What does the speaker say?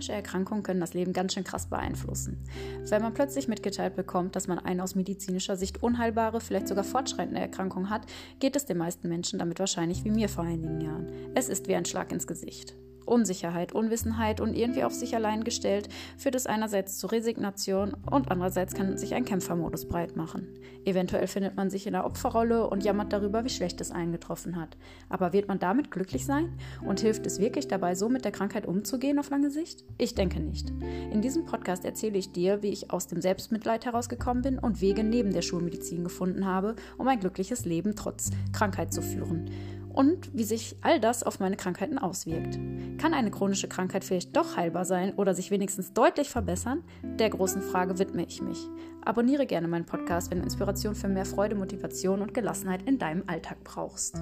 Chronische Erkrankungen können das Leben ganz schön krass beeinflussen. Wenn man plötzlich mitgeteilt bekommt, dass man eine aus medizinischer Sicht unheilbare, vielleicht sogar fortschreitende Erkrankung hat, geht es den meisten Menschen damit wahrscheinlich wie mir vor einigen Jahren. Es ist wie ein Schlag ins Gesicht. Unsicherheit, Unwissenheit und irgendwie auf sich allein gestellt, führt es einerseits zu Resignation und andererseits kann sich ein Kämpfermodus breit machen. Eventuell findet man sich in der Opferrolle und jammert darüber, wie schlecht es eingetroffen hat. Aber wird man damit glücklich sein? Und hilft es wirklich dabei, so mit der Krankheit umzugehen auf lange Sicht? Ich denke nicht. In diesem Podcast erzähle ich dir, wie ich aus dem Selbstmitleid herausgekommen bin und Wege neben der Schulmedizin gefunden habe, um ein glückliches Leben trotz Krankheit zu führen und wie sich all das auf meine Krankheiten auswirkt. Kann eine chronische Krankheit vielleicht doch heilbar sein oder sich wenigstens deutlich verbessern? Der großen Frage widme ich mich. Abonniere gerne meinen Podcast, wenn du Inspiration für mehr Freude, Motivation und Gelassenheit in deinem Alltag brauchst.